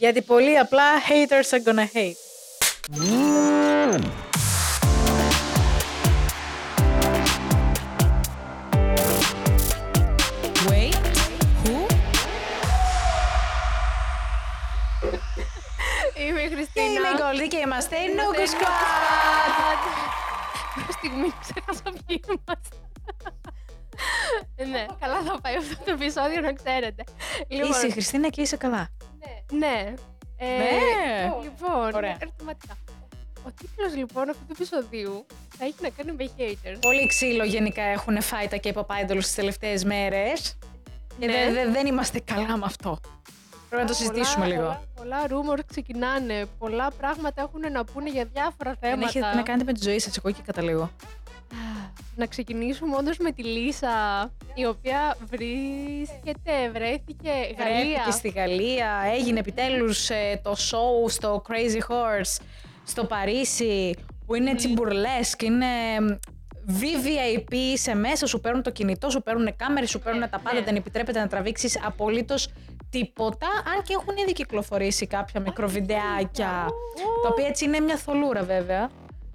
Γιατί πολύ απλά haters are gonna hate. Wait, who? Είμαι η Και Χριστίνα. είμαι η Goldie και είμαστε η Nookie Είμαστε η Squad. Κάποια στιγμή ξέχασα ποιοι είμαστε. Ναι, καλά θα πάει αυτό το επεισόδιο να ξέρετε. Λοιπόν, Είσαι η Χριστίνα και είσαι καλά. ναι. Ε, Ναι. Λοιπόν, Ωραία. ερωτηματικά. Ο τίτλος λοιπόν αυτού του επεισοδίου θα έχει να κάνει με haters. Πολύ ξύλο γενικά έχουν φάει τα K-pop idols τις τελευταίες μέρες. Και Ναι. δεν- δεν- δεν είμαστε καλά με αυτό. Πρέπει να το συζητήσουμε Πολλά- λίγο. Πολλά, πολλά rumor ξεκινάνε. Πολλά πράγματα έχουν να πούνε για διάφορα Δεν θέματα. έχετε να κάνετε με τη ζωή σας, εγώ εκεί καταλήγω. Να ξεκινήσουμε όντως με τη Λίσα, η οποία βρίσκεται, βρέθηκε Γαλλία. Βρέθηκε στη Γαλλία, έγινε επιτέλους ε, το show στο Crazy Horse στο Παρίσι, που είναι έτσι μπουρλέσκ, είναι μ, VVIP, σε μέσα σου παίρνουν το κινητό, σου παίρνουν κάμερες, σου παίρνουν τα πάντα, ναι. δεν επιτρέπεται να τραβήξεις απολύτως τίποτα, αν και έχουν ήδη κυκλοφορήσει κάποια μικροβιντεάκια, τα οποία έτσι είναι μια θολούρα βέβαια.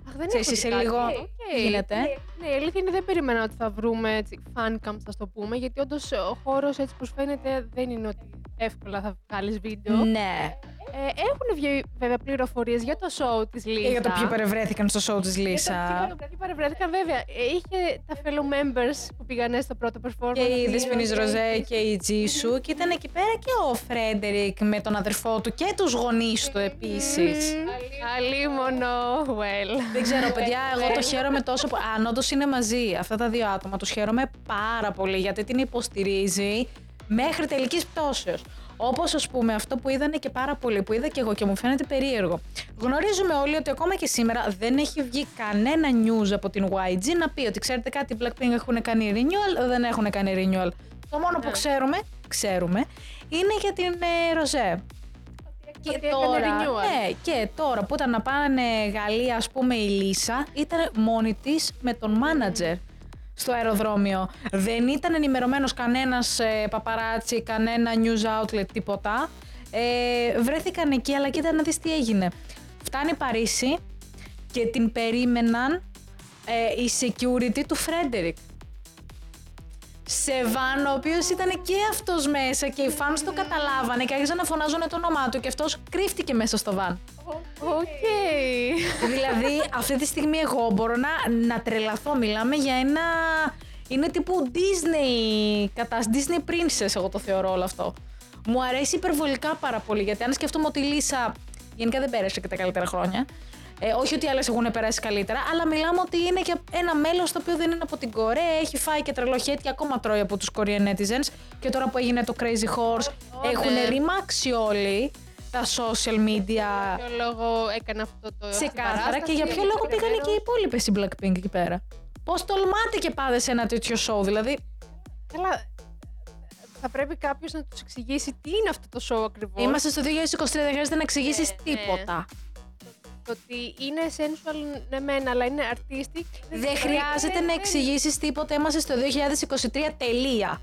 Αχ, δεν Ξέρεις, έχω είσαι δει κάτι. λίγο- Οκ. γίνεται. Ναι, ναι, η αλήθεια είναι δεν περίμενα ότι θα βρούμε έτσι, fan cams, θα το πούμε, γιατί όντως ο χώρος έτσι πως φαίνεται δεν είναι ότι εύκολα θα βγάλεις βίντεο. Ναι. Ε, έχουν βγει βέβαια πληροφορίες για το show της Λίσα. Και για το ποιοι παρευρέθηκαν στο show της Λίσα. Ποιοι παρευρέθηκαν, βέβαια. Ε, Είχε τα fellow members που πήγανε στο πρώτο performance. Και η Δεσποινής Ρόζε Ροζέ και η Τζίσου και ήταν εκεί πέρα και ο Φρέντερικ με τον αδερφό του και τους γονείς του επίσης. Αλίμονο, well. Δεν ξέρω, παιδιά, εγώ το χαίρομαι τόσο. που- Αν όντως είναι μαζί αυτά τα δύο άτομα, του χαίρομαι πάρα πολύ γιατί την υποστηρίζει μέχρι τελικής πτώσεως. Όπως ας πούμε αυτό που είδανε και πάρα πολύ, που είδα και εγώ και μου φαίνεται περίεργο. Γνωρίζουμε όλοι ότι ακόμα και σήμερα δεν έχει βγει κανένα news από την YG να πει ότι ξέρετε κάτι, οι Blackpink έχουν κάνει renewal, δεν έχουν κάνει renewal. Το μόνο που Ναι. ξέρουμε, ξέρουμε, είναι για την ε, Ροζέ. Και Ότι έκανε τώρα, renewal. ναι, και τώρα που ήταν να πάνε Γαλλία, ας πούμε, η Λίσα, ήταν μόνη της με τον μάνατζερ στο αεροδρόμιο. Δεν ήταν ενημερωμένος κανένας ε, παπαράτσι, κανένα news outlet, τίποτα. Ε, βρέθηκαν εκεί, αλλά κοίτα να δεις τι έγινε. Φτάνει Παρίσι και την περίμεναν ε, η security του Φρέντερικ. Σεβάν, ο οποίος ήταν και αυτός μέσα και οι fans το καταλάβανε και άρχισαν να φωνάζουν το όνομά του και αυτός κρύφτηκε μέσα στο βαν. Οκ. δηλαδή, αυτή τη στιγμή εγώ μπορώ να, να τρελαθώ. Μιλάμε για ένα. Είναι τύπου Disney κατά Disney Princess, εγώ το θεωρώ όλο αυτό. Μου αρέσει υπερβολικά πάρα πολύ γιατί αν σκεφτούμε ότι η Λίσα γενικά δεν πέρασε και τα καλύτερα χρόνια. Ε, όχι ότι άλλες έχουν περάσει καλύτερα, αλλά μιλάμε ότι είναι και ένα μέλος το οποίο δεν είναι από την Κορέα, έχει φάει και τρελό hate και ακόμα τρώει από τους Korean netizens. Και τώρα που έγινε το Crazy Horse, Ω, έχουν ναι. ρημάξει όλοι τα social media Για ποιο λόγο έκανε αυτό το. Ξεκάθαρα και για ποιο λόγο πήγανε και οι υπόλοιπες οι Blackpink εκεί πέρα; Πώς τολμάτε και πάτε σε ένα τέτοιο show, δηλαδή; Καλά. Θα πρέπει κάποιος να τους εξηγήσει τι είναι αυτό το show ακριβώς. Είμαστε στο 2023, δεν χρειάζεται να εξηγήσεις Ναι, ναι. τίποτα. Το ότι είναι sensual, ναι, μεν, αλλά είναι artistic. Δεν χρειάζεται να εξηγήσεις τίποτα. Είμαστε στο 2023, τελεία.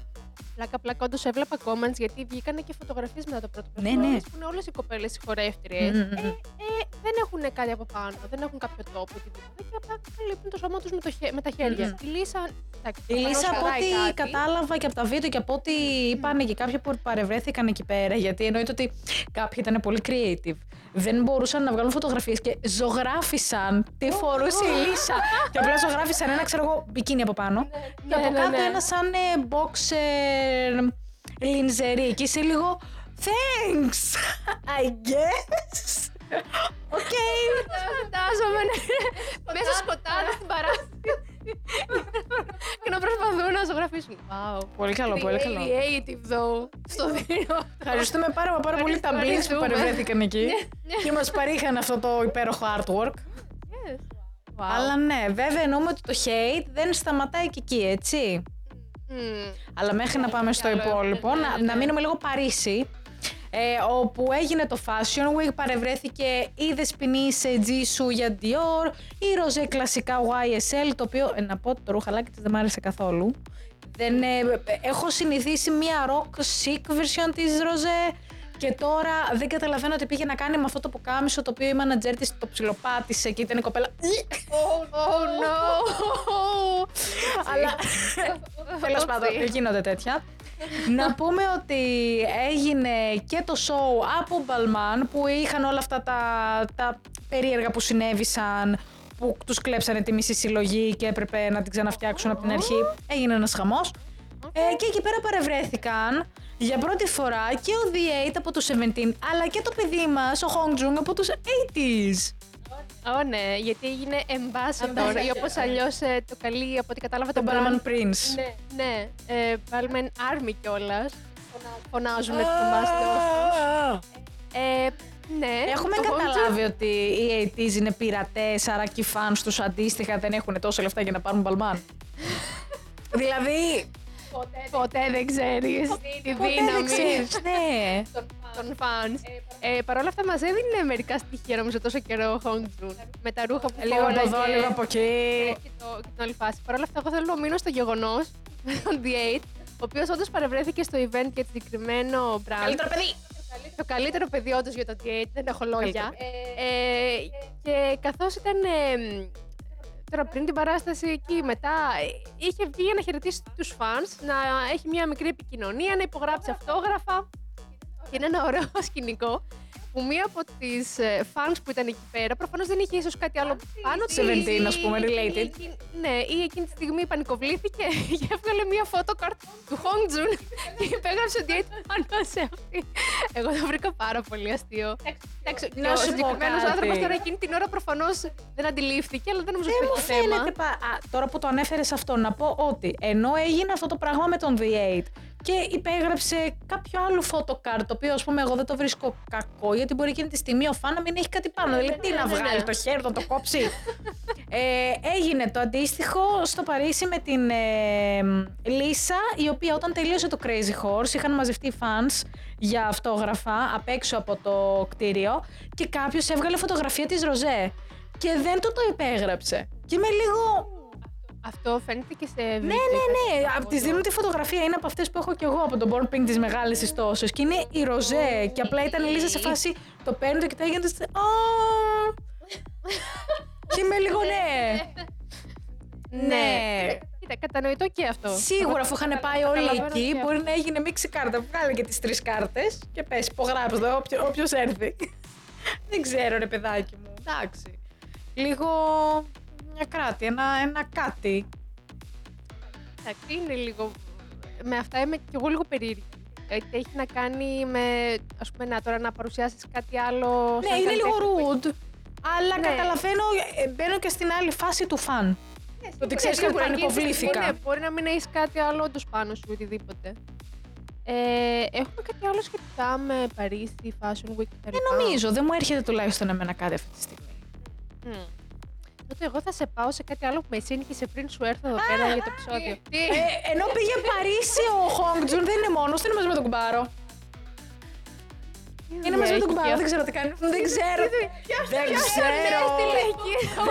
Πλάκα, πλάκα, όντως έβλεπα comments γιατί βγήκανε και φωτογραφίες μετά το πρώτο Ναι, performance, ναι. Που είναι όλες οι κοπέλες οι χορεύτριες. Μμμ, μμμ. ε, ε, δεν έχουν κάτι από πάνω, δεν έχουν κάποιο τόπο οτιδήποτε. Και απλά καλύπτουν το σώμα τους με, το χε- με τα χέρια. Μμμ. Η Λίσα. εντάξει, Η προφανώς Λίσα, από φοράει ό,τι κάτι. κατάλαβα και από τα βίντεο και από ό,τι είπαν και κάποιοι που παρευρέθηκαν εκεί πέρα, γιατί εννοείται ότι κάποιοι ήταν πολύ creative. Δεν μπορούσαν να βγάλουν φωτογραφίες και ζωγράφισαν τι φορούσε η Λίσα. και απλά ζωγράφισαν ένα, ξέρω εγώ, μπικίνι από πάνω. Και Ναι, από ναι, κάτω ναι. ένα σαν ε, boxer lingerie. Και είσαι λίγο. Thanks! I guess. Οκ. Φαντάζομαι ναι. μέσα σκοτάδι στην παράσταση. και να προσπαθούν να ζωγραφίσουν. Wow. Πολύ καλό, πολύ καλό. Creative though. Στο δίνω. Ευχαριστούμε πάρα, μα πάρα πολύ τα blinks που Ευχαριστούμε. παρευρέθηκαν εκεί και μας παρήχαν αυτό το υπέροχο artwork. Yes. Wow. Αλλά ναι, βέβαια εννοούμε ότι το hate δεν σταματάει και εκεί, έτσι. Μμμ. Αλλά μέχρι να πάμε στο άλλο, υπόλοιπο, ναι, να, ναι. να μείνουμε λίγο Παρίσι. Ε, όπου έγινε το Fashion Week, παρευρέθηκε η Δεσποινή σε Jisoo για Dior, η Ροζέ κλασικά YSL, το οποίο, ε, να πω, το ρουχαλάκι της δεν μ' άρεσε καθόλου. Δεν, ε, έχω συνηθίσει μία rock chic version της Ροζέ Και τώρα δεν καταλαβαίνω ότι πήγε να κάνει με αυτό το πουκάμισο το οποίο η μάνατζέρ της το ψιλοπάτησε και ήταν η κοπέλα. Oh no! Αλλά τέλος πάντων γίνονται τέτοια. να πούμε ότι έγινε και το show από Μπαλμάν που είχαν όλα αυτά τα, τα περίεργα που συνέβησαν που τους κλέψανε τη μισή συλλογή και έπρεπε να την ξαναφτιάξουν από την αρχή. Έγινε ένας χαμός. Ε, και εκεί πέρα παρευρέθηκαν για πρώτη φορά και ο The8 από τους 17 αλλά και το παιδί μας, ο Hong Jung από τους 80s. Ω ναι, γιατί έγινε ambassador Ambassador. ή όπως αλλιώς ε, το καλεί από ό,τι κατάλαβα Το το Balmain brand. Prince. Ναι, ναι. Ε, Balmain Army κιόλας. Φωνάζουμε τους ambassadors. Ε, ναι. Έχουμε το Hong καταλάβει ότι οι 80s είναι πειρατές, άρα και οι fans τους αντίστοιχα δεν έχουν τόσο λεφτά για να πάρουν Μπαλμάν. δηλαδή, Ποτέ δεν ξέρεις τη ποτέ δεν δύναμη ξέρεις, ναι. των fans. Ε, Παρ' όλα αυτά μας έδινε μερικά στοιχεία νομίζω τόσο καιρό ο Hong Jun. Με τα ρούχα που Λίγο από εδώ, φόραγε λίγο από εκεί. και, το, και την όλη φάση. Παρ' όλα αυτά εγώ θέλω να μείνω στο γεγονός με τον The8, ο οποίος όντως παρευρέθηκε στο event για το συγκεκριμένο brand. Καλύτερο παιδί. Το καλύτερο παιδί όντως για το D8, δεν έχω λόγια. Καλύτερο. Ε, και καθώς ήταν ε, τώρα πριν την παράσταση εκεί μετά, ε, είχε βγει για να χαιρετήσει τους fans, να έχει μια μικρή επικοινωνία, να υπογράψει αυτόγραφα. Και είναι ένα ωραίο σκηνικό που μία από τις ε, fans που ήταν εκεί πέρα, προφανώς δεν είχε ίσως κάτι άλλο πάνω της. 17, ας πούμε, ή- related. ή εκείνη- Ναι, ή εκείνη τη στιγμή πανικοβλήθηκε και έβγαλε μία photocard του Hong Jun και υπέγραψε ότι ήταν πάνω σε αυτή. Εγώ το βρήκα πάρα πολύ αστείο. Εντάξει, Να και ο σου πω συγκεκριμένος κάτι. άνθρωπος τώρα εκείνη την ώρα προφανώς δεν αντιλήφθηκε, αλλά δεν νομίζω Δεν ότι μου έχει το θέμα. φαίνεται. πα- Α, τώρα που το ανέφερες αυτό, να πω ότι ενώ έγινε αυτό το πράγμα με τον The8 και υπέγραψε κάποιο άλλο photocard, το οποίο ας πούμε εγώ δεν το βρίσκω κακό, γιατί μπορεί εκείνη τη στιγμή ο φαν να μην έχει κάτι πάνω. Δηλαδή, τι να ναι, ναι. βγάλει το χέρι, του, να το κόψει. ε, έγινε το αντίστοιχο στο Παρίσι με την ε, Λίσα, η οποία όταν τελείωσε το Crazy Horse είχαν μαζευτεί fans για αυτόγραφα απ' έξω από το κτίριο και κάποιος έβγαλε φωτογραφία της Ροζέ και δεν του το υπέγραψε. Και είμαι λίγο. Αυτό φαίνεται και σε Ναι, βίντεο. ναι, ναι. κάτι Από τη δίνουν τη φωτογραφία είναι από αυτές που έχω κι εγώ από τον Born Pink της μεγάλης ιστόσο. Και είναι η Ροζέ. Και απλά ήταν η Λίζα σε φάση. Το παίρνουν το κοιτάει και γίνεται. «Α». Και είμαι λίγο ναι. Ναι. Κοίτα, κατανοητό και αυτό. Σίγουρα αφού είχαν πάει όλοι Καταλαβαίνω εκεί, και μπορεί να έγινε μίξη κάρτα. Βγάλε και τις τρεις κάρτες και πες, υπογράψτε το, όποιος έρθει. Δεν ξέρω, ρε παιδάκι μου. Εντάξει. Λίγο μια κράτη, ένα, ένα κάτι. Εντάξει, είναι λίγο. Με αυτά είμαι κι εγώ λίγο περίεργη. Γιατί έχει να κάνει με, ας πούμε, να τώρα να παρουσιάσεις κάτι άλλο. Ναι, σαν είναι λίγο καλλιτέχνη. rude. Αλλά Ναι. καταλαβαίνω, ε, μπαίνω και στην άλλη φάση του φαν. Ότι ξέρεις Ναι, κάτι σίγουρα, που εκείνη τη στιγμή, υποβλήθηκα. Ναι, μπορεί να μην έχεις κάτι άλλο όντως πάνω σου, οτιδήποτε. Ε, έχουμε κάτι άλλο σχετικά με Παρίσι, Fashion Week κτλ. Δεν νομίζω, δεν μου έρχεται τουλάχιστον εμένα κάτι αυτή τη στιγμή. Μμ. Τότε εγώ θα σε πάω σε κάτι άλλο που με σύγχυσε πριν σου έρθω εδώ πέρα για το επεισόδιο. Τι, Ε, ενώ πήγε Παρίσι ο Χόγκ δεν είναι μόνος, είναι μαζί με τον κουμπάρο. Είναι μαζί με τον κουμπάρο, δεν ξέρω τι κάνει. Δεν ξέρω. Δεν ξέρω.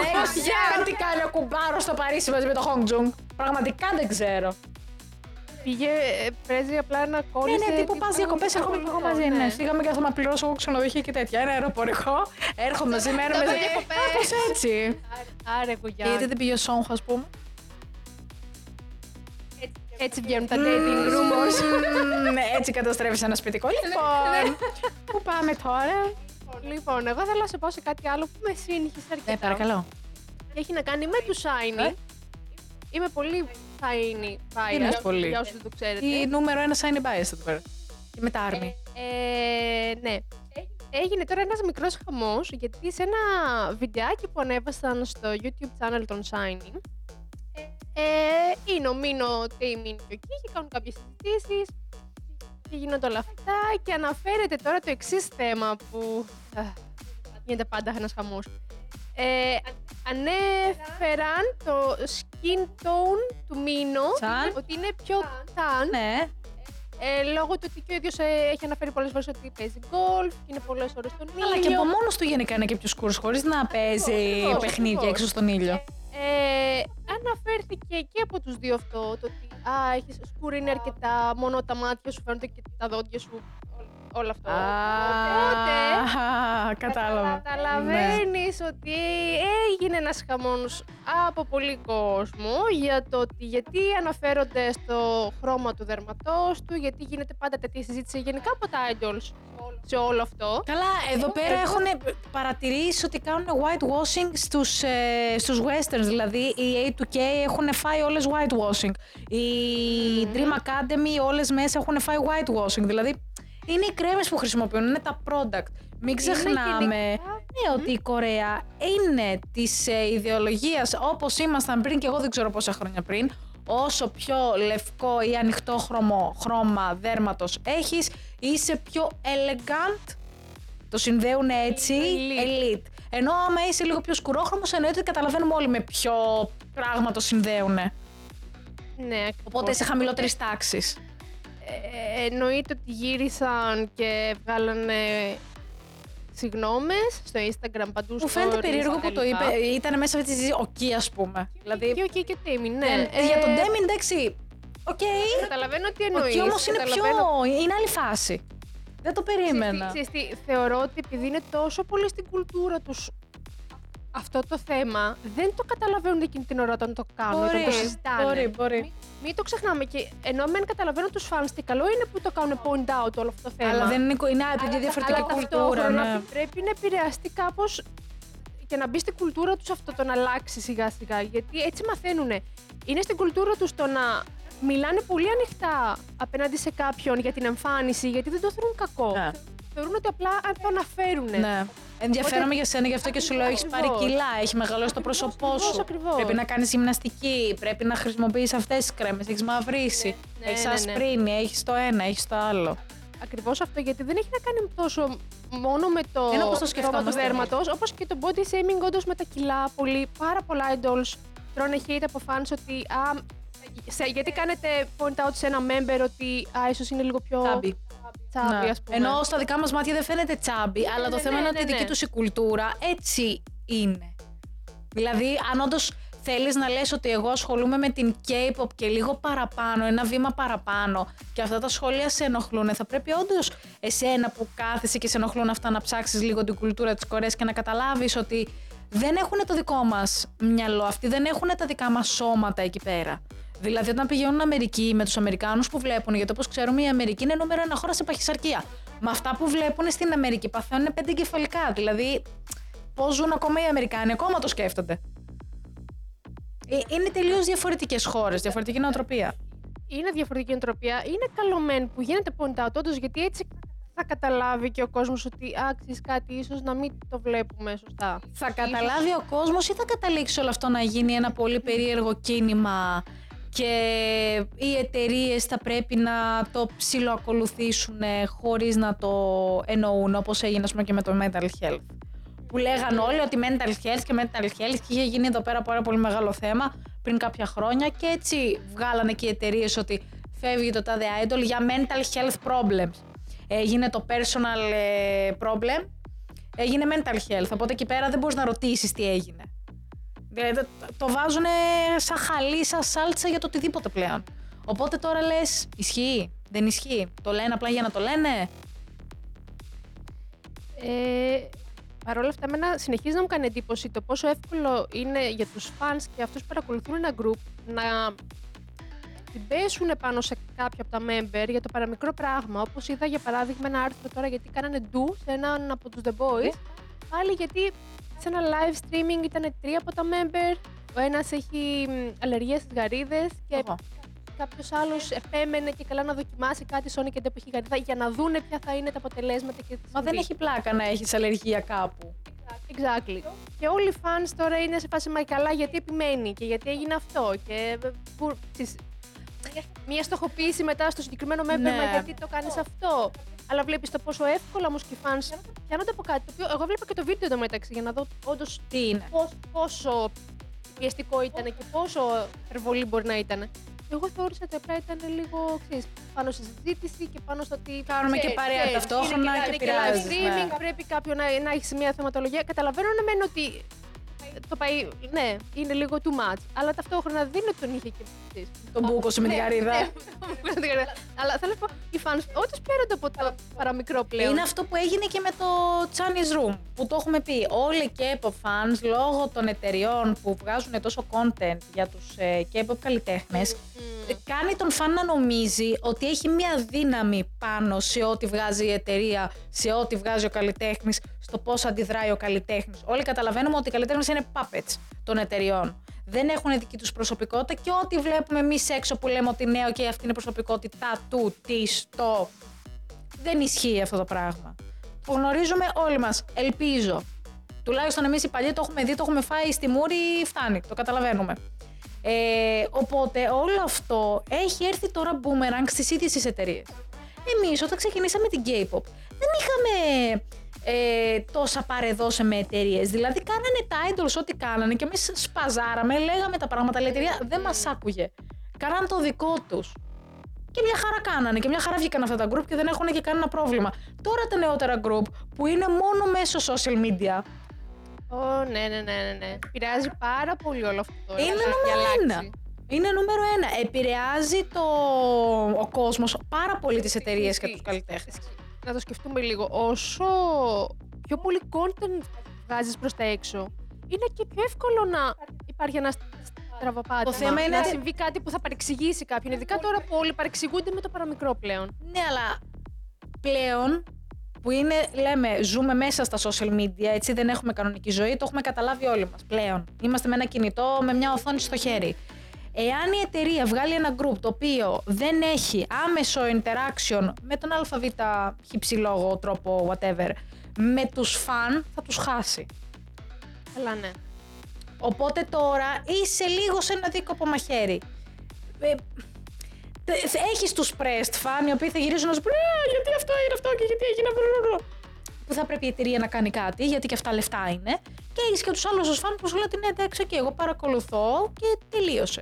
Δεν ξέρω τι κάνει ο κουμπάρο στο Παρίσι μαζί με τον Χόγκ Πραγματικά δεν ξέρω. Πήγε, ε, παίζει απλά να Ναι, κόλλησε. ναι, τύπου πας διακοπές, έρχομαι και εγώ μαζί. Ναι, φύγαμε και θα με πληρώσω εγώ ξενοδοχείο και τέτοια. Ένα αεροπορικό. Έρχομαι μαζί, μένουμε Πάμε μαζί. διακοπές. Κάπως έτσι. Άρε, γουλιά. Γιατί δεν πήγε ο Σόγχο, ας πούμε. Έτσι βγαίνουν τα dating rumors. Μμμ, ναι, Έτσι καταστρέφεις ένα σπιτικό. Λοιπόν, πού πάμε τώρα; λοιπόν, εγώ θέλω να σε πάω σε κάτι άλλο που με σύγχυσε αρκετά. Ναι, παρακαλώ. Και έχει να κάνει με του Shiny. Ε. Είμαι πολύ Shiny bias. Είναι πολύ. Για όσους δεν το ξέρετε. Η νούμερο ένα sign bias εδώ πέρα. Και με τα army. Ε, ναι. Έγινε τώρα ένας μικρός χαμός γιατί σε ένα βιντεάκι που ανέβασαν στο YouTube channel των Shiny ε, είναι ο Μίνο, τι η Μίνο και εκεί και κάνουν κάποιες συζητήσεις και γίνονται όλα αυτά και αναφέρεται τώρα το εξής θέμα που α, γίνεται πάντα ένας χαμός. Ε, ανέφεραν το skin tone του Μίνο Σαν; ότι είναι πιο tan Ναι. ε, λόγω του ότι και ο ίδιος έχει αναφέρει πολλές φορές ότι παίζει γκολφ και είναι πολλές ώρες στον ήλιο. Αλλά και από μόνος του γενικά είναι και πιο σκούρος, χωρίς να παίζει ακριβώς, παιχνίδια ακριβώς. έξω στον ήλιο. Ε, αναφέρθηκε και από τους δύο αυτό. Το ότι α, έχεις σκούρο είναι αρκετά. Μόνο τα μάτια σου φαίνονται και τα δόντια σου. όλο αυτό. Α, Οπότε, κατάλαβα. Καταλαβαίνει ότι έγινε ένα χαμό από πολύ κόσμο για το ότι γιατί αναφέρονται στο χρώμα του δερματός του, γιατί γίνεται πάντα τέτοια συζήτηση γενικά από τα idols σε όλο αυτό. Καλά, εδώ πέρα Εγώ- έχουν παρατηρήσει ότι κάνουν whitewashing στους, ε, στους westerns, δηλαδή οι A2K έχουν φάει όλες whitewashing. Οι Dream Academy όλες μέσα έχουν φάει whitewashing, δηλαδή είναι οι κρέμες που χρησιμοποιούν, είναι τα product. Μην ξεχνάμε γενικά- ναι, ότι η Κορέα είναι της ε, ιδεολογίας όπως ήμασταν πριν και εγώ δεν ξέρω πόσα χρόνια πριν, όσο πιο λευκό ή ανοιχτό χρωμό, χρώμα δέρματος έχεις, είσαι πιο elegant, το συνδέουν έτσι, Elite. elite. Ενώ άμα είσαι λίγο πιο σκουρόχρωμος, εννοείται ότι καταλαβαίνουμε όλοι με ποιο πράγμα το συνδέουν. Ναι, ακριβώς. Οπότε είσαι χαμηλότερης τάξης. Ε, εννοείται ότι γύρισαν και βγάλανε συγγνώμες στο Instagram παντού Μου φαίνεται stories περίεργο που το κτλ. είπε. Ήταν μέσα αυτή τη συζήτηση ο Key, ας πούμε. Δηλαδή. Και ο Key και Taemin, ναι. δεν- Ε, για τον Ντέμι, εντάξει. Οκ. Καταλαβαίνω τι Ο εννοείς. Key όμως είναι πιο. καταλαβαίνω- Είναι άλλη φάση. Δεν το περίμενα. Ξέρεις τι, ξέρεις τι, θεωρώ ότι επειδή είναι τόσο πολύ στην κουλτούρα τους αυτό το θέμα, δεν το καταλαβαίνουν εκείνη την ώρα όταν το κάνουν, όταν το συζητάνε. μπορεί, μπορεί. Μην, μην το ξεχνάμε και ενώ μεν καταλαβαίνω τους φανς τι καλό είναι που το κάνουν point out όλο αυτό το θέμα. Αλλά δεν είναι. Είναι επειδή Αλλά- διαφορετική αλλά κουλτούρα. ταυτόχρονα Ναι. Πρέπει να επηρεαστεί κάπως και να μπει στην κουλτούρα τους αυτό το να αλλάξει σιγά σιγά. Γιατί έτσι μαθαίνουν. Είναι στην κουλτούρα τους το να μιλάνε πολύ ανοιχτά απέναντι σε κάποιον για την εμφάνιση, γιατί δεν το θεωρούν κακό. Ναι. Θεωρούν ότι απλά αν το αναφέρουν. Ναι. Ενδιαφέρομαι για σένα, γι' αυτό και σου λέω: Έχεις πάρει Ακριβώς. κιλά, έχει μεγαλώσει το πρόσωπό ακριβώς, σου. ακριβώς. Πρέπει να κάνεις γυμναστική, πρέπει να χρησιμοποιείς αυτές τις κρέμες. Έχεις μαυρίσει, Ναι, έχεις ναι, ναι. ασπρίνη, έχεις το ένα, έχεις το άλλο. Ακριβώς αυτό, γιατί δεν έχει να κάνει τόσο μόνο με το Είναι όπως το χρώμα του σκεφτόμαστε δέρματος, όπως και το body shaming, όντως με τα κιλά. Πολύ, πάρα πολλά idols τρώνε hate από fans ότι. Α, σε, γιατί κάνετε point out σε ένα member ότι α, ίσως είναι λίγο πιο Τσάμπι. Τσάμπι, Ναι. ας πούμε. Ενώ στα δικά μας μάτια δεν φαίνεται τσάμπι, αλλά το ναι, θέμα ναι, είναι ότι η ναι, δική ναι. του η κουλτούρα έτσι είναι. Δηλαδή, αν όντως θέλεις να λες ότι εγώ ασχολούμαι με την K-pop και λίγο παραπάνω, ένα βήμα παραπάνω, και αυτά τα σχόλια σε ενοχλούν, θα πρέπει όντως εσένα που κάθεσαι και σε ενοχλούν αυτά να ψάξεις λίγο την κουλτούρα της Κορέας και να καταλάβεις ότι δεν έχουν το δικό μας μυαλό αυτοί, δεν έχουν τα δικά μας σώματα εκεί πέρα. Δηλαδή, όταν πηγαίνουν Αμερική με τους Αμερικάνους που βλέπουν, γιατί όπως ξέρουμε η Αμερική είναι νούμερο ένα χώρα σε παχυσαρκία. Με αυτά που βλέπουν στην Αμερική παθαίνουν πέντε εγκεφαλικά. Δηλαδή, πώς ζουν ακόμα οι Αμερικάνοι, ακόμα το σκέφτονται. Ε, Είναι τελείως διαφορετικές χώρες, διαφορετική νοοτροπία. Είναι διαφορετική νοοτροπία. Είναι καλό μεν που γίνεται point out, όντως, γιατί έτσι θα καταλάβει και ο κόσμος ότι άξιες κάτι, ίσως να μην το βλέπουμε σωστά. Θα καταλάβει ο κόσμος ή θα καταλήξει όλο αυτό να γίνει ένα πολύ περίεργο κίνημα και οι εταιρείες θα πρέπει να το ψιλοακολουθήσουν χωρίς να το εννοούν, όπως έγινε ας πούμε, και με το mental health. Που λέγαν όλοι ότι mental health και mental health και είχε γίνει εδώ πέρα πάρα πολύ μεγάλο θέμα πριν κάποια χρόνια και έτσι βγάλανε και οι εταιρείες ότι φεύγει το τάδε idol για mental health problems. Έγινε το personal ε, problem έγινε mental health. Οπότε εκεί πέρα δεν μπορείς να ρωτήσεις τι έγινε. Δηλαδή το, το βάζουν σαν χαλί, σαν σάλτσα για το οτιδήποτε πλέον. Οπότε τώρα λες, ισχύει, δεν ισχύει. Το λένε απλά για να το λένε. Ε, Παρ' όλα αυτά, εμένα συνεχίζει να μου κάνει εντύπωση το πόσο εύκολο είναι για τους fans και αυτούς που παρακολουθούν ένα group να την πέσουν πάνω σε κάποια από τα member για το παραμικρό πράγμα. Όπως είδα για παράδειγμα ένα άρθρο τώρα γιατί κάνανε ντου σε έναν από τους The Boys. Πάλι γιατί σε ένα live streaming ήταν τρία από τα member. Ο ένας έχει μ, αλλεργία στις γαρίδες και Οχο. κάποιος άλλος επέμενε και καλά να δοκιμάσει κάτι Sonic και που έχει γαρίδα για να δούνε ποια θα είναι τα αποτελέσματα και τις Μα δεν έχει πλάκα να έχεις αλλεργία κάπου. Exactly. Και όλοι οι fans τώρα είναι σε φάση μα καλά γιατί επιμένει και γιατί έγινε αυτό. Και ε, που, ξέρεις, μία στοχοποίηση μετά στο συγκεκριμένο member, Ναι. μα γιατί το κάνεις αυτό. Αλλά βλέπεις το πόσο εύκολα όμως και οι fans πιάνονται από κάτι. Το οποίο εγώ βλέπα και το βίντεο εντωμεταξύ για να δω όντως Τι είναι; πόσο πιεστικό ήταν και πόσο υπερβολή μπορεί να ήταν. Εγώ θεώρησα ότι απλά ήταν λίγο ξέρεις, πάνω στη συζήτηση και πάνω στο ότι. Κάνουμε και ξέρεις, παρέα ξέρεις, ταυτόχρονα είναι και και live πειράζεις, streaming, ναι. πρέπει κάποιο να, να έχει μια θεματολογία. Καταλαβαίνω ναι, μεν ότι το πάει, ναι, είναι λίγο too much. Αλλά ταυτόχρονα δεν είναι ότι τον είχε και εσείς. Τον μπούκο με την Ναι, γαρίδα. ναι, Αλλά θέλω να πω, οι fans όντως παίρνονται από το παραμικρό πλέον. Είναι αυτό που έγινε και με το Chinese Room, που το έχουμε πει. Όλοι οι K-pop fans, λόγω των εταιριών που βγάζουν τόσο content για τους ε, K-pop καλλιτέχνες, Μμμ. κάνει τον φαν να νομίζει ότι έχει μία δύναμη πάνω σε ό,τι βγάζει η εταιρεία, σε ό,τι βγάζει ο καλλιτέχνης, στο πώς αντιδράει ο καλλιτέχνης. Όλοι καταλαβαίνουμε ότι οι καλλιτέχνες είναι puppets των εταιριών. Δεν έχουν δική τους προσωπικότητα και ό,τι βλέπουμε εμείς έξω που λέμε ότι ναι, οκ, αυτή είναι η προσωπικότητά του, της, το. Δεν ισχύει αυτό το πράγμα. Το γνωρίζουμε όλοι μας. Ελπίζω. Τουλάχιστον εμείς οι παλιοί το έχουμε δει, το έχουμε φάει στη μούρη, φτάνει. Το καταλαβαίνουμε. Ε, οπότε όλο αυτό έχει έρθει τώρα μπούμερανγκ στις ίδιες τις εταιρείες. Εμείς όταν ξεκινήσαμε την K-pop δεν είχαμε ε, τόσα παρεδώσε με εταιρείες. Δηλαδή κάνανε τα idols ό,τι κάνανε και εμείς σπαζάραμε, λέγαμε τα πράγματα, αλλά η εταιρεία δεν μας άκουγε. Κάναν το δικό τους. Και μια χαρά κάνανε και μια χαρά βγήκαν αυτά τα group και δεν έχουν και κανένα πρόβλημα. Τώρα τα νεότερα group που είναι μόνο μέσω social media Ω, ναι, ναι, ναι, ναι, ναι. Πειράζει πάρα πολύ όλο αυτό. τώρα. Είναι Έχει νούμερο αλλάξει. ένα. Είναι νούμερο ένα. Επηρεάζει το... ο κόσμος πάρα πολύ τις εταιρείες και Ισχύει. τους καλλιτέχνες. Να το σκεφτούμε λίγο. Όσο πιο πολύ content βγάζεις προς τα έξω, είναι και πιο εύκολο να υπάρχει ένας στραβοπάτημα. Το θέμα είναι να ότι- συμβεί κάτι που θα παρεξηγήσει κάποιον. Ειδικά τώρα που όλοι παρεξηγούνται με το παραμικρό πλέον. Ναι, αλλά πλέον που είναι, λέμε, ζούμε μέσα στα social media, έτσι δεν έχουμε κανονική ζωή, το έχουμε καταλάβει όλοι μας πλέον. Είμαστε με ένα κινητό, με μια οθόνη στο χέρι. Εάν η εταιρεία βγάλει ένα group το οποίο δεν έχει άμεσο interaction με τον αβ χυψηλόγο τρόπο, whatever, με τους φαν, θα τους χάσει. Αλλά ναι. Οπότε τώρα είσαι λίγο σε ένα δίκοπο μαχαίρι. Ε, Έχεις τους pressed fan οι οποίοι θα γυρίζουν να σου πούνε «Ε, γιατί αυτό είναι αυτό και γιατί έγινε αυτό. Που θα πρέπει η εταιρεία να κάνει κάτι, γιατί και αυτά λεφτά είναι. Και έχεις και τους άλλους του φαν που σου λένε ότι ναι, εντάξει, και εγώ παρακολουθώ και τελείωσε.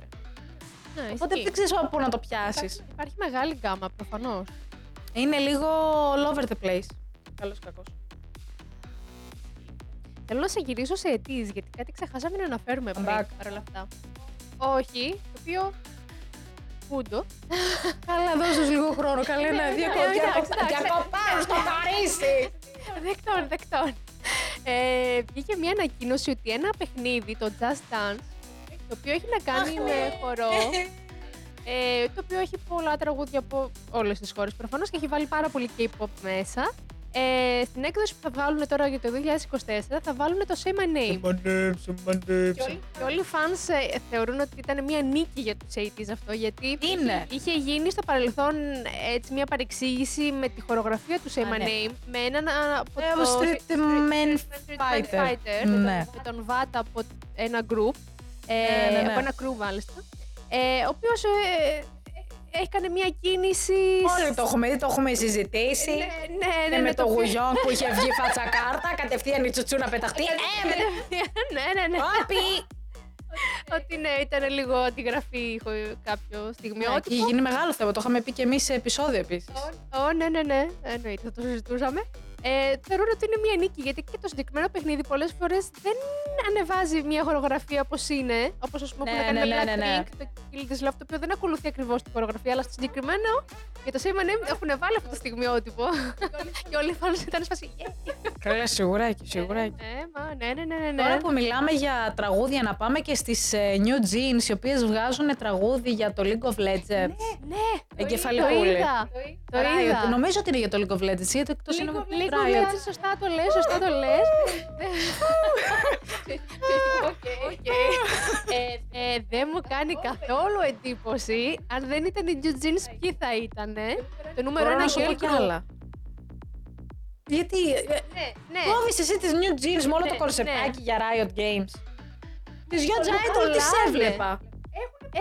Ναι Οπότε ισχύει. δεν ξέρει από πού να το πιάσεις. Υπάρχει, υπάρχει μεγάλη γκάμα προφανώς. Είναι λίγο all over the place. Καλό κακό. Θέλω να σε γυρίσω σε αιτήσει, γιατί κάτι ξεχάσαμε να αναφέρουμε πριν back. παρόλα αυτά. Όχι, το οποίο. Πούντο. Καλά, δώσες λίγο χρόνο. Καλά, Ναι, να ναι, διακο- εντάξει, διακο- εντάξει. διακοπάω στο Παρίσι. δεκτών, δεκτών. Ε, βγήκε μια ανακοίνωση ότι ένα παιχνίδι, το Just Dance, το οποίο έχει να κάνει Αχ, με ναι. χορό, ε, το οποίο έχει πολλά τραγούδια από όλες τις χώρες προφανώς και έχει βάλει πάρα πολύ K-pop μέσα. Ε, στην έκδοση που θα βγάλουν τώρα για το 2024 θα βάλουν το Say My Name. Και όλοι, και όλοι οι fans ε, θεωρούν ότι ήταν μια νίκη για τους 80s αυτό, γιατί Είναι. είχε γίνει στο παρελθόν έτσι μια παρεξήγηση με τη χορογραφία του Say Α, My ναι. Name με έναν α, από Ε, το... ο Street Man Street Man Fighter. Fighter, με, Ναι. τον, με τον Βάτα από ένα group, ε, Ναι, ναι, ναι. από ένα crew μάλιστα, ε, ο οποίος ε, έκανε μια κίνηση... Όλοι το έχουμε δει, το έχουμε συζητήσει. Ναι, ναι, Ε, ναι, με ναι, το οποίο- γουγιόν που είχε βγει φάτσα κάρτα, κατευθείαν η τσουτσού να πεταχτεί. Ε, με- ναι, ναι, ναι. Όπι! Ότι ναι, ήταν λίγο αντιγραφή χω- κάποιο Ναι, στιγμιότυπο. Έχει γίνει μεγάλο θέμα. Το είχαμε πει και εμείς σε επεισόδιο επίσης. Ω, ναι, ναι, ναι. Εννοείται, θα το συζητούσαμε. Ε, θεωρούν ότι είναι μια νίκη γιατί και το συγκεκριμένο παιχνίδι πολλές φορές δεν ανεβάζει μια χορογραφία όπως είναι. Όπως ας πούμε Ναι, που έκανε ναι, με ναι, ναι, ναι. Blackpink, το Kill This Love, το οποίο δεν ακολουθεί ακριβώς την χορογραφία, αλλά στο συγκεκριμένο για το Say My Name έχουν βάλει αυτό το στιγμιότυπο. και όλοι οι fans ήταν σπασί. Καλά, σιγουράκι, σιγουράκι. Ναι, μα, ναι, ναι, ναι, ναι, ναι. Τώρα που μιλάμε για τραγούδια, να πάμε και στις New Jeans, οι οποίες βγάζουν τραγούδι για το League of Legends. Ναι, Εγκεφαλικούλη. Το είδα. Το Riot. είδα. Νομίζω ότι είναι για το League of Legends, γιατί εκτός είναι Λίγο, με λίγο Riot. Legends, σωστά το λες, σωστά το λες. Οκ. Ε, ε, Δεν μου κάνει καθόλου εντύπωση. Αν δεν ήταν οι New Jeans, ποιοι θα ήταν. Το νούμερο Μπορώ ένα να σου πω girl κι group. άλλα. Γιατί ε, Ναι, ναι. κόβεις εσύ τις New Jeans με όλο το Ναι, κονσεπτάκι για Riot Games. Τις Young Πολλά I-dle τις πολλά, έβλεπα.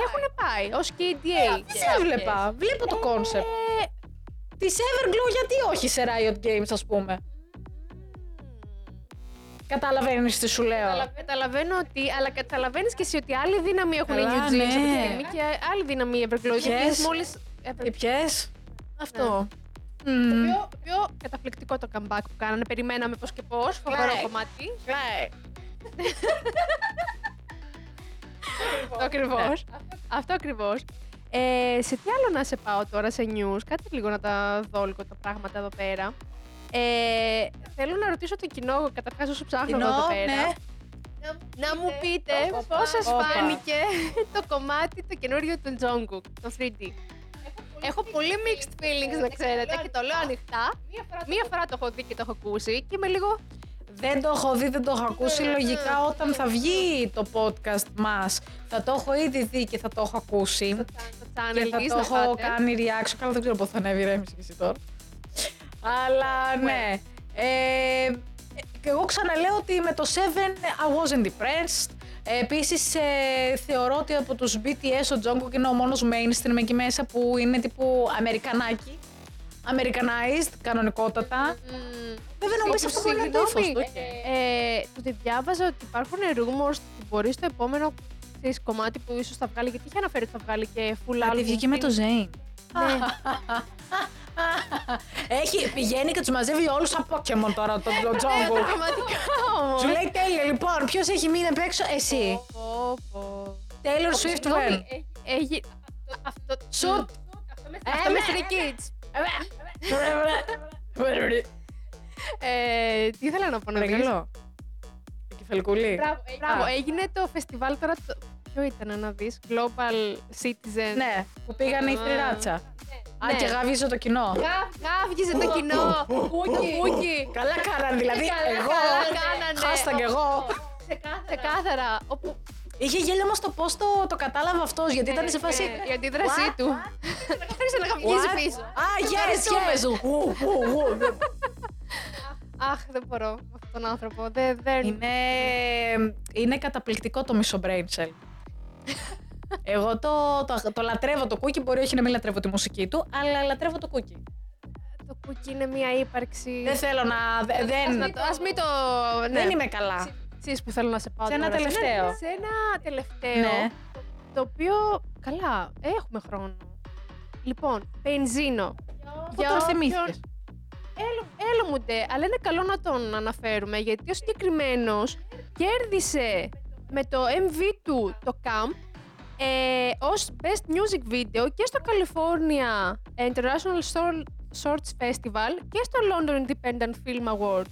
Έχουν πάει ως KDA. Τις έβλεπα. Βλέπω το concept. Ε, Τις Everglow γιατί όχι σε Riot Games ας πούμε. Καταλαβαίνεις τι σου λέω. Καταλα- Καταλαβαίνω ότι, αλλά καταλαβαίνεις και εσύ ότι άλλη δύναμη έχουν οι Καλά, New Jeans ναι. αυτή τη στιγμή και άλλη δύναμη οι Everglow. Ποιες; Γιατί μόλις Και ποιες; Αυτό. Μμμ. Το πιο, το πιο καταπληκτικό το comeback που κάνανε. Περιμέναμε πώς και πώς. Φοβερό Right. κομμάτι. Ναι. Αυτό ακριβώς. Αυτό ακριβώς. Ε, σε τι άλλο να σε πάω τώρα σε news, κάτι λίγο να τα δω λίγο τα πράγματα εδώ πέρα. Ε, θέλω να ρωτήσω το κοινό, καταρχάς όσο ψάχνω Κοινό, εδώ πέρα. ναι. Να μου πείτε Όπα, πώς σας όπα. φάνηκε το κομμάτι το καινούριο του Jungkook, το 3D. Έχω πολύ mixed feelings να ξέρετε και το λέω ανοιχτά. Μία φορά το έχω δει και το έχω ακούσει και είμαι λίγο Δεν το έχω δει, δεν το έχω ακούσει. Ναι, Λογικά ναι. όταν θα βγει το podcast μας θα το έχω ήδη δει και θα το έχω ακούσει. Στο channel Και θα της το να έχω πάτε. κάνει reaction. Καλά, δεν ξέρω πότε θα ανέβει, ρέμισε και εσύ τώρα. Αλλά ναι. Ε, και εγώ ξαναλέω ότι με το 7 I wasn't depressed. Ε, Επίσης, ε, θεωρώ ότι από τους BTS ο Jungkook είναι ο μόνος mainstream εκεί μέσα που είναι τύπου Αμερικανάκι. Americanized, κανονικότατα. Μμμ. Βέβαια, να μου πεις αυτό μπορεί να είναι το ύφος Συγγνώμη, του. ε, το ότι διάβαζα ότι υπάρχουν rumors ότι μπορεί στο επόμενο ξέρεις, κομμάτι που ίσως θα βγάλει, γιατί είχε αναφέρει ότι θα βγάλει και full Γιατί album. βγήκε με το Zayn. Ναι. Έχει, πηγαίνει και τους μαζεύει όλους σαν Pokemon τώρα το, το Jungkook. Πραγματικά όμως. Σου λέει τέλεια, λοιπόν, ποιος έχει μείνει απ' έξω, εσύ. Πω, πω. Taylor Swift Συγγνώμη, when. έχει- Έχει... Αυτό... Shoot. Αυτό με Stray Kids. Ε, Τι ήθελα να πω να πεις. Παρακαλώ. Κεφαλικούλη. Μπράβο, μπράβο, έγινε το φεστιβάλ τώρα. Το... Ποιο ήταν να δεις, Global Citizen. Ναι, που πήγανε η Α. θρηράτσα. Α, Ναι. και γαβίζω το κοινό. Γα- Γάβγιζε το κοινό. Πούκι. Πούκι. Καλά κάνανε, δηλαδή Καλά, εγώ. καλά κάνανε. Χάστα κι εγώ. Ξεκάθαρα. Όπου... Είχε γέλιο όμως το πώς το, το κατάλαβε αυτός, γιατί ήταν σε φάση. Ναι, Η αντίδρασή What? του. Άρχισε να γαβγίζει What? πίσω. Α, yes, yes. Ου, ου, ου. Αχ, δεν μπορώ με αυτόν τον άνθρωπο. Δεν, δεν... Είναι, είναι καταπληκτικό το μισό brain cell. Εγώ το, το, το λατρεύω το κούκι, μπορεί όχι να μην λατρεύω τη μουσική του, αλλά λατρεύω το κούκι. Το κουκί είναι μια ύπαρξη. Δεν θέλω να. δε- Ας, δεν, να το, ας μην το... Ναι. δεν είμαι καλά. Εσείς που θέλω να σε πάω Σε ένα τώρα. τελευταίο. Σε ένα τελευταίο. Ναι. Το οποίο, καλά, έχουμε χρόνο. Λοιπόν, Πενζίνο. Πού τον θυμήθηκες. Έλο μου ντε, αλλά είναι καλό να τον αναφέρουμε γιατί ο συγκεκριμένος κέρδισε με το MV του το Camp ε, ως Best Music Video και στο California International Short- Shorts Festival και στο London Independent Film Award.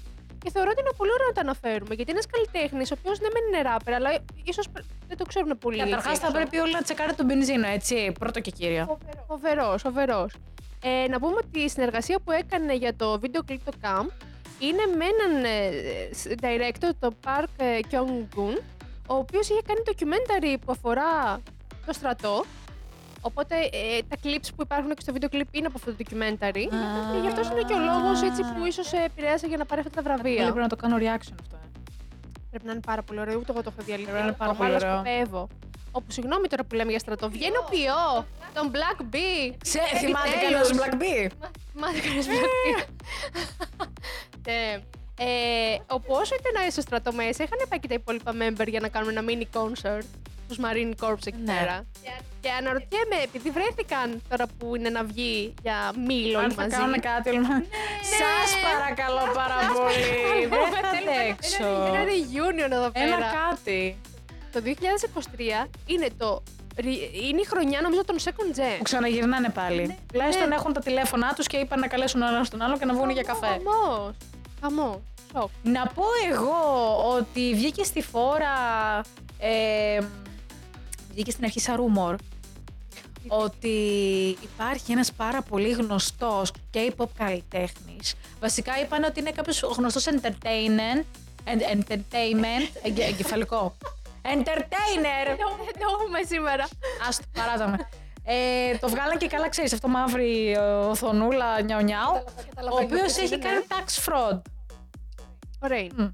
Και θεωρώ ότι είναι πολύ ωραίο να το αναφέρουμε γιατί είναι ένας καλλιτέχνης, ο οποίος ναι, μεν είναι ράπερ, αλλά ίσως δεν το ξέρουν πολύ. Καταρχάς, εκεί θα έξω. πρέπει όλοι να τσεκάρετε τον μπενζίνο, έτσι. Πρώτο και κύριο. Φοβερός, φοβερός. Ε, να πούμε ότι η συνεργασία που έκανε για το βίντεο κλιπ το Camp είναι με έναν ε, σ- director, το Park ε, Kyung-gun, ο οποίος είχε κάνει documentary που αφορά το στρατό. Οπότε ε, τα clips που υπάρχουν και στο βίντεο κλιπ είναι από αυτό το documentary. Α. Και γι' αυτό είναι και ο λόγος έτσι, που ίσως ε, επηρέασε για να πάρει αυτά τα βραβεία. Πρέπει να το κάνω reaction αυτό. ε. Πρέπει να είναι πάρα πολύ ωραίο, ούτε εγώ το έχω δει αλήθεια. Πρέπει να είναι πάρα Το πολύ άλλο ωραίο. σκοπεύω. Όπου συγγνώμη τώρα που λέμε για στρατό, βγαίνει ο ποιό, τον Black Bee. Ξέ, θυμάται Επιτέλους. κανένας Black Bee. Μάθε κανένας Black Bee. Ναι. Ε, όπου όσο ήταν στο στρατό μέσα, είχαν πάει και τα υπόλοιπα member για να κάνουν ένα mini concert στους Marine Corps εκεί Ναι. πέρα. Και αναρωτιέμαι, επειδή βρέθηκαν τώρα που είναι να βγει για μήλο Αν όλοι θα μαζί. κάνουν κάτι όλοι μαζί. Σας παρακαλώ πάρα Σας πολύ. παρακαλώ, Δεν θα θέλουμε ένα- αντέξω. Ένα reunion εδώ πέρα. Ένα κάτι. Το 2023 είναι, το, είναι η χρονιά νομίζω των second gen. Που ξαναγυρνάνε πάλι. Τουλάχιστον Ναι. έχουν τα τηλέφωνά τους και είπαν να καλέσουν ο ένας τον άλλο και να βγουν για καφέ. Χαμός. Χαμός. Σοκ. Να πω εγώ ότι βγήκε στη φόρα. Ε, βγήκε στην αρχή σαν rumor ότι υπάρχει ένας πάρα πολύ γνωστός K-pop καλλιτέχνης. Βασικά είπαν ότι είναι κάποιος γνωστός entertainer, en- entertainment, εγγε- εγκεφαλικό. Entertainer! Δεν το έχουμε σήμερα. Ας το παράταμε. Ε, το βγάλαν και καλά, ξέρεις, αυτό μαύρη ε, οθονούλα, νιαου νιαου, ο Καταλαβαίνω οποίος ποιος έχει είναι, κάνει ναι. tax fraud. Ωραία. είναι. Μμ.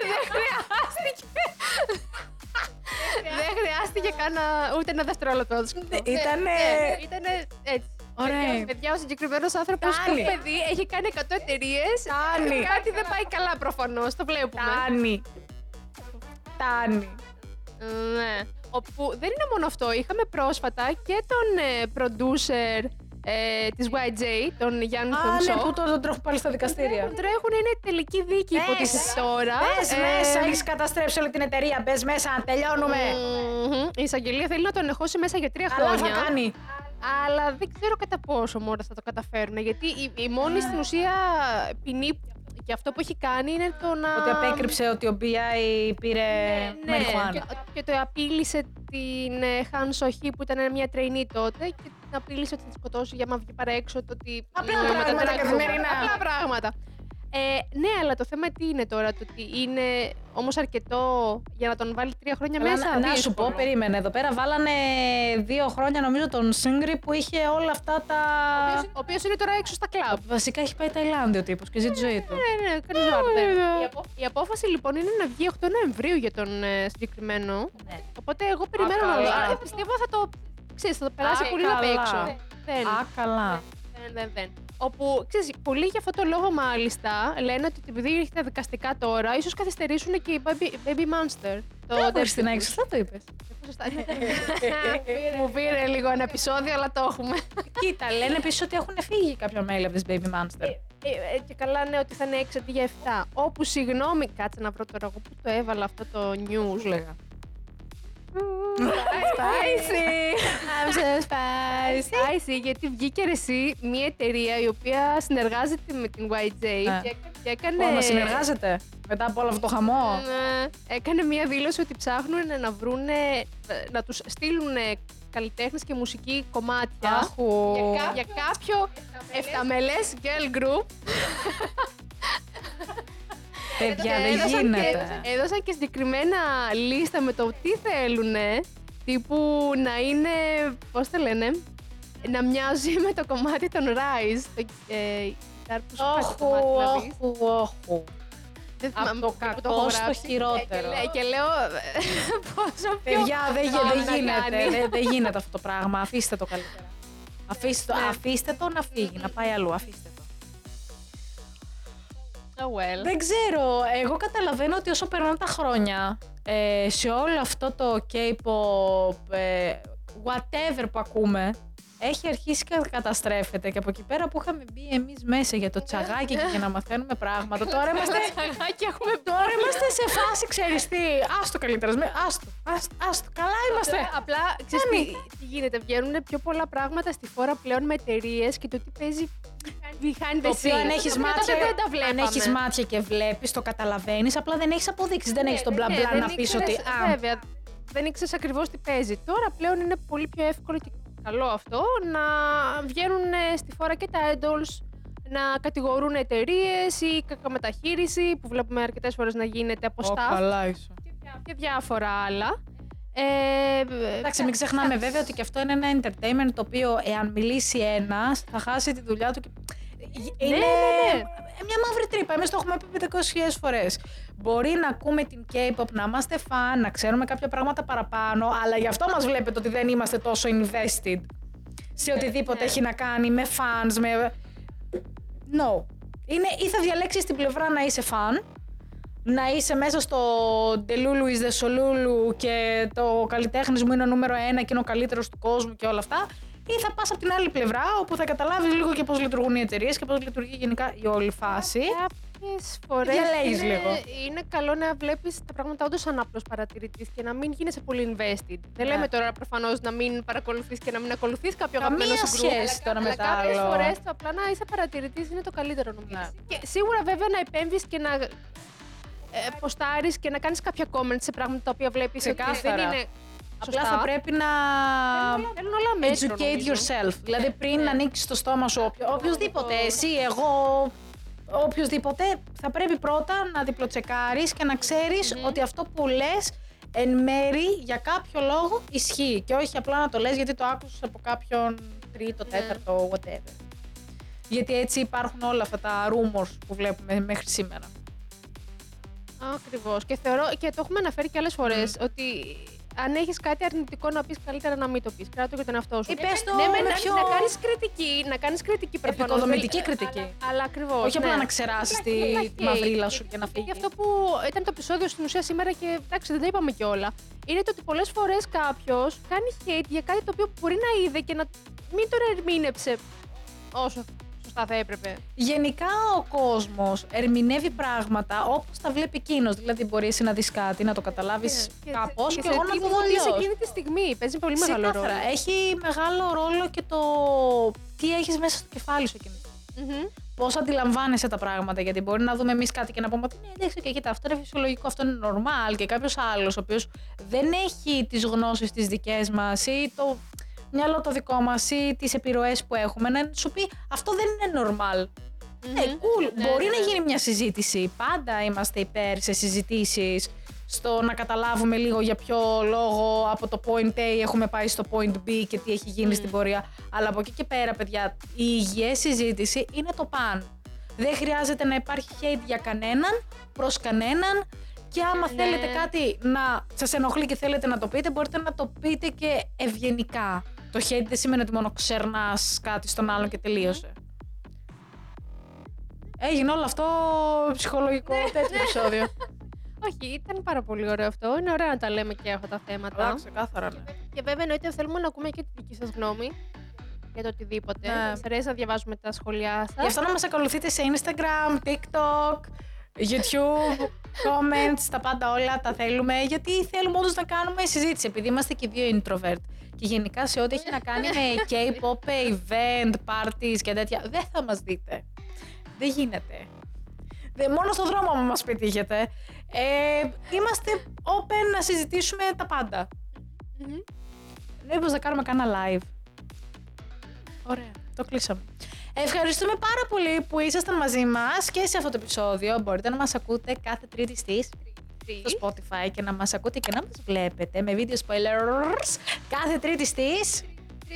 Δεν χρειάστηκε. Δεν χρειάστηκε καν να- ούτε ένα δευτερόλεπτο να το σκεφτώ. Ήτανε- Ναι, Ήτανε έτσι. Ωραία. Παιδιά, Παιδιά, ο συγκεκριμένος άνθρωπος το Τάνι. παιδί έχει κάνει 100 εταιρείες. Τάνι. Κάτι δεν πάει καλά προφανώς. Το βλέπουμε. Τάνι. Τάνι. Ναι. Όπου δεν είναι μόνο αυτό. Είχαμε πρόσφατα και τον ε, producer ε, της YJ, τον Γιάννη Α, Φεμσό. ναι, που τώρα τον τρέχουν πάλι στα δικαστήρια. Τον τρέχουν, είναι τελική δίκη υποτίθεται τώρα. Μπες Ε, μέσα, έχεις καταστρέψει όλη την εταιρεία. Μπες μέσα, τελειώνουμε. μμμ, Η εισαγγελία θέλει να τον εχώσει μέσα για τρία Αλλά χρόνια. θα κάνει. Αλλά δεν ξέρω κατά πόσο μόνο θα το καταφέρουν. Γιατί η, η μόνη στην ουσία ποινή και αυτό που έχει κάνει είναι το να. Ότι απέκρυψε ότι ο BI πήρε Ναι, μαριχουάνα. και, και το απείλησε την ε, Χάν Σοχή που ήταν μια trainee τότε και την απείλησε ότι θα τη σκοτώσει για να βγει παρά έξω το ότι. Απλά ε, πράγματα μετά την καθημερινά. Απλά πράγματα. Ε, ναι, αλλά το θέμα τι είναι τώρα, το ότι είναι όμως αρκετό για να τον βάλει τρία χρόνια Αλλά μέσα. να, να σου δύσκολο. πω, περίμενε. Εδώ πέρα βάλανε δύο χρόνια νομίζω τον Σίγκρι που είχε όλα αυτά τα. Ο οποίος- Ο οποίος είναι τώρα έξω στα κλαμπ. Βασικά έχει πάει Ταϊλάνδη ο τύπος και ζει τη ζωή του. Ναι, ναι, κανείς ζόρι. Η, απο- η απόφαση λοιπόν είναι να βγει 8 Νοεμβρίου για τον ε, συγκεκριμένο. Ναι. Οπότε εγώ περιμένω να καλά. δω. Ε, Πιστεύω θα το. Ξέρεις, θα το περάσει Α, πολύ απ' καλά. έξω. Δεν, Α, καλά. δεν, δεν, δεν. Όπου, ξέρεις, πολλοί για αυτό το λόγο μάλιστα λένε ότι επειδή έχει τα δικαστικά τώρα, ίσως καθυστερήσουν και η Baby, baby Monster. Το Μπράβο, δεύτερο Χριστίνα, της. σωστά το είπες. Σωστά. Μου πήρε λίγο ένα επεισόδιο, αλλά το έχουμε. Κοίτα, λένε επίσης ότι έχουν φύγει κάποια μέλη από τις Baby Monster. Ε, ε, και καλά ναι ότι θα είναι 6 αντί για 7. Όπου συγγνώμη, κάτσε να βρω τώρα εγώ που το έβαλα αυτό το news. λέγα; Spicy! I'm so spicy. Spicy, γιατί βγήκε ρε εσύ μια εταιρεία η οποία συνεργάζεται με την YJ Ναι. και, και έκανε. Ω, να συνεργάζεται μετά από όλο αυτό το χαμό; Ναι, έκανε μια δήλωση ότι ψάχνουν να βρούνε, να τους στείλουν καλλιτέχνες και μουσική κομμάτια Άχου. για, κα- για κάποιο εφταμελές girl group Παιδιά, Και δεν έδωσαν γίνεται. Και, έδωσαν και συγκεκριμένα λίστα με το τι θέλουν. Τύπου να είναι, πώς το λένε, να μοιάζει με το κομμάτι των Rise. Το, ε, γιτάρ που σου πάει το Όχου, κομμάτι να δεις. όχου, όχου. Δεν Από θυμάμαι το που κακό έχω στο γράψει. χειρότερο. Ε, Και, λέ- και λέω πόσο πιο... Παιδιά, δεν γι- Πάμε δεν να γίνεται. κάνει. Δεν δεν γίνεται αυτό το πράγμα. Αφήστε το καλύτερα. Αφήστε το, Ναι. αφήστε το να φύγει, να πάει αλλού. Αφήστε το. Oh well. Δεν ξέρω. Εγώ καταλαβαίνω ότι όσο περνάνε τα χρόνια ε, σε όλο αυτό το K-pop, ε, whatever που ακούμε, έχει αρχίσει και καταστρέφεται. Και από εκεί πέρα που είχαμε μπει εμείς μέσα για το τσαγάκι και για να μαθαίνουμε πράγματα, τώρα είμαστε, Τσαγάκι έχουμε τώρα είμαστε σε φάση, ξέρεις τι, άστο καλύτερα, με- άστο, άστο, άστο, καλά είμαστε. Απλά, ξέρεις τι, τι γίνεται, βγαίνουν πιο πολλά πράγματα στη φόρα πλέον με εταιρείες και το τι παίζει behind the Το οποίο scenes. αν έχεις Το οποίο μάτια, τότε δεν τα αν βλέπαμε. έχεις μάτια και βλέπεις, το καταλαβαίνεις, απλά δεν έχεις αποδείξεις. Δεν έχεις τον μπλα Ναι, μπλα δεν να πεις ότι. ήξερες- Α, Βέβαια, δεν ήξερες ακριβώς τι παίζει. Τώρα πλέον είναι πολύ πιο εύκολο και καλό αυτό να βγαίνουν ε, στη φόρα και τα idols να κατηγορούν εταιρείες ή κακομεταχείριση που βλέπουμε αρκετές φορές να γίνεται από Ω, staff καλά είσαι. και διάφορα άλλα. Ε, Εντάξει, μην ξεχνάμε βέβαια ότι και αυτό είναι ένα entertainment το οποίο εάν μιλήσει ένας θα χάσει τη δουλειά του. Και... Είναι ναι, ναι. μια μαύρη τρύπα. Εμείς το έχουμε πει 500.000 φορές. Μπορεί να ακούμε την K-pop, να είμαστε φαν, να ξέρουμε κάποια πράγματα παραπάνω, αλλά γι' αυτό μας βλέπετε ότι δεν είμαστε τόσο invested σε οτιδήποτε ναι. έχει να κάνει με fans, με. No. Είναι, ή θα διαλέξεις την πλευρά να είσαι φαν, να είσαι μέσα στο Delulu is the Solulu και το καλλιτέχνης μου είναι ο νούμερο ένα και είναι ο καλύτερος του κόσμου και όλα αυτά. Ή θα πας από την άλλη πλευρά όπου θα καταλάβεις λίγο και πώς λειτουργούν οι εταιρείες και πώς λειτουργεί γενικά η όλη φάση. Κάποιες φορές Διαλέγεις είναι, λίγο. είναι καλό να βλέπεις τα πράγματα όντως σαν απλός παρατηρητής και να μην γίνεσαι πολύ invested. Δεν λέμε τώρα προφανώς να μην παρακολουθείς και να μην ακολουθείς κάποιο Καμία αγαπημένο σου group. σχέση τώρα με τα Κάποιες άλλο. φορές το απλά να είσαι παρατηρητής είναι το καλύτερο νομίζω. Ναι. Και σίγουρα βέβαια να επέμβεις και να ε, ποστάρεις και να κάνεις κάποια comments σε πράγματα τα οποία βλέπεις ότι δεν Ξεκάθαρα. είναι. Απλά σωστά. θα πρέπει να Θέλουν- θέλουν όλα μέτρο, educate νομίζω. yourself. Δηλαδή πριν Ναι. να ανοίξεις το στόμα σου, όποιο, οποιοδήποτε, εσύ, εγώ, οποιοδήποτε, θα πρέπει πρώτα να διπλοτσεκάρεις και να ξέρεις ότι αυτό που λες εν μέρη για κάποιο λόγο ισχύει και όχι απλά να το λες γιατί το άκουσες από κάποιον τρίτο, Ναι. τέταρτο, whatever. Γιατί έτσι υπάρχουν όλα αυτά τα rumors που βλέπουμε μέχρι σήμερα. Ακριβώς. Και θεωρώ και το έχουμε αναφέρει και άλλες φορές ότι αν έχεις κάτι αρνητικό να πεις καλύτερα να μην το πεις. Κράτο για τον εαυτό σου. Ή πες το ναι, με να, πιο- να κάνεις κριτική, να κάνεις κριτική προφανώς, Επικοδομητική δεν- κριτική. Αλλά, αλλά ακριβώς. όχι απλά να ξεράσεις τη, τη μαυρίλα σου και να Και φύγει. αυτό που ήταν το επεισόδιο στην ουσία σήμερα και εντάξει δεν τα είπαμε κιόλα. Είναι το ότι πολλές φορές κάποιος κάνει hate για κάτι το οποίο μπορεί να είδε και να, μην τον ερμήνεψε όσο σωστά θα έπρεπε. Γενικά ο κόσμος ερμηνεύει πράγματα όπως τα βλέπει εκείνος. Δηλαδή, μπορείς εσύ να δεις κάτι, να το καταλάβεις Και- κάπως και, σε εγώ να τι το δω μόλις αλλιώς. εκείνη τη στιγμή. Παίζει πολύ μεγάλο ρόλο. Ξεκάθαρα. Έχει μεγάλο ρόλο και το τι έχεις μέσα στο κεφάλι σου εκείνη. Μμμ. Πώς αντιλαμβάνεσαι τα πράγματα. Γιατί μπορεί να δούμε εμείς κάτι και να πούμε ότι ναι, εντάξει, και κοίτα, αυτό είναι φυσιολογικό, αυτό είναι normal. Και κάποιος άλλος, ο οποίος δεν έχει τις γνώσεις τις δικές μας ή το μυαλό το δικό μας ή τις επιρροές που έχουμε, να σου πει αυτό δεν είναι normal. Ναι, Μμμ. cool. Ναι, Μπορεί ναι, να ναι. γίνει μια συζήτηση. Πάντα είμαστε υπέρ σε συζητήσεις στο να καταλάβουμε λίγο για ποιο λόγο από το point A έχουμε πάει στο point B και τι έχει γίνει Μμ. στην πορεία. Αλλά από εκεί και πέρα, παιδιά, η υγιή συζήτηση είναι το παν. Δεν χρειάζεται να υπάρχει hate για κανέναν, προς κανέναν και άμα Ναι. θέλετε κάτι να σας ενοχλεί και θέλετε να το πείτε, μπορείτε να το πείτε και ευγενικά. Το hate δεν σημαίνει ότι μόνο ξερνάς κάτι στον άλλον και τελείωσε. Έγινε όλο αυτό ψυχολογικό τέτοιο επεισόδιο. Όχι, ήταν πάρα πολύ ωραίο αυτό. Είναι ωραίο να τα λέμε και αυτά τα θέματα. ξεκάθαρα, ναι. Και βέβαια εννοείται θέλουμε να ακούμε και τη δική σας γνώμη για το οτιδήποτε. Ναι. Μας αρέσει να διαβάζουμε τα σχόλιά σας. Γι' αυτό να μας ακολουθείτε σε Instagram, TikTok, YouTube, comments, τα πάντα όλα τα θέλουμε. Γιατί θέλουμε όντως να κάνουμε συζήτηση, επειδή είμαστε και δύο introvert. Και γενικά σε ό,τι έχει να κάνει με K-pop, event, parties και τέτοια, δεν θα μας δείτε. Δεν γίνεται. Δεν, μόνο στον δρόμο μου μας πετύχετε. Ε, είμαστε open να συζητήσουμε τα πάντα. Μμμ. Μήπως να κάνουμε κάνα live. Ωραία. Το κλείσαμε. Ευχαριστούμε πάρα πολύ που ήσασταν μαζί μας και σε αυτό το επεισόδιο. Μπορείτε να μας ακούτε κάθε Τρίτη στις στο Spotify και να μας ακούτε και να μας βλέπετε με βίντεο spoilers κάθε Τρίτη στις.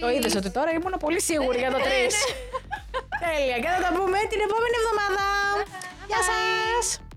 Το είδες ότι τώρα ήμουν πολύ σίγουρη για το ναι, ναι, 3. Ναι. Τέλεια. Και θα τα πούμε την επόμενη εβδομάδα. Γεια σας!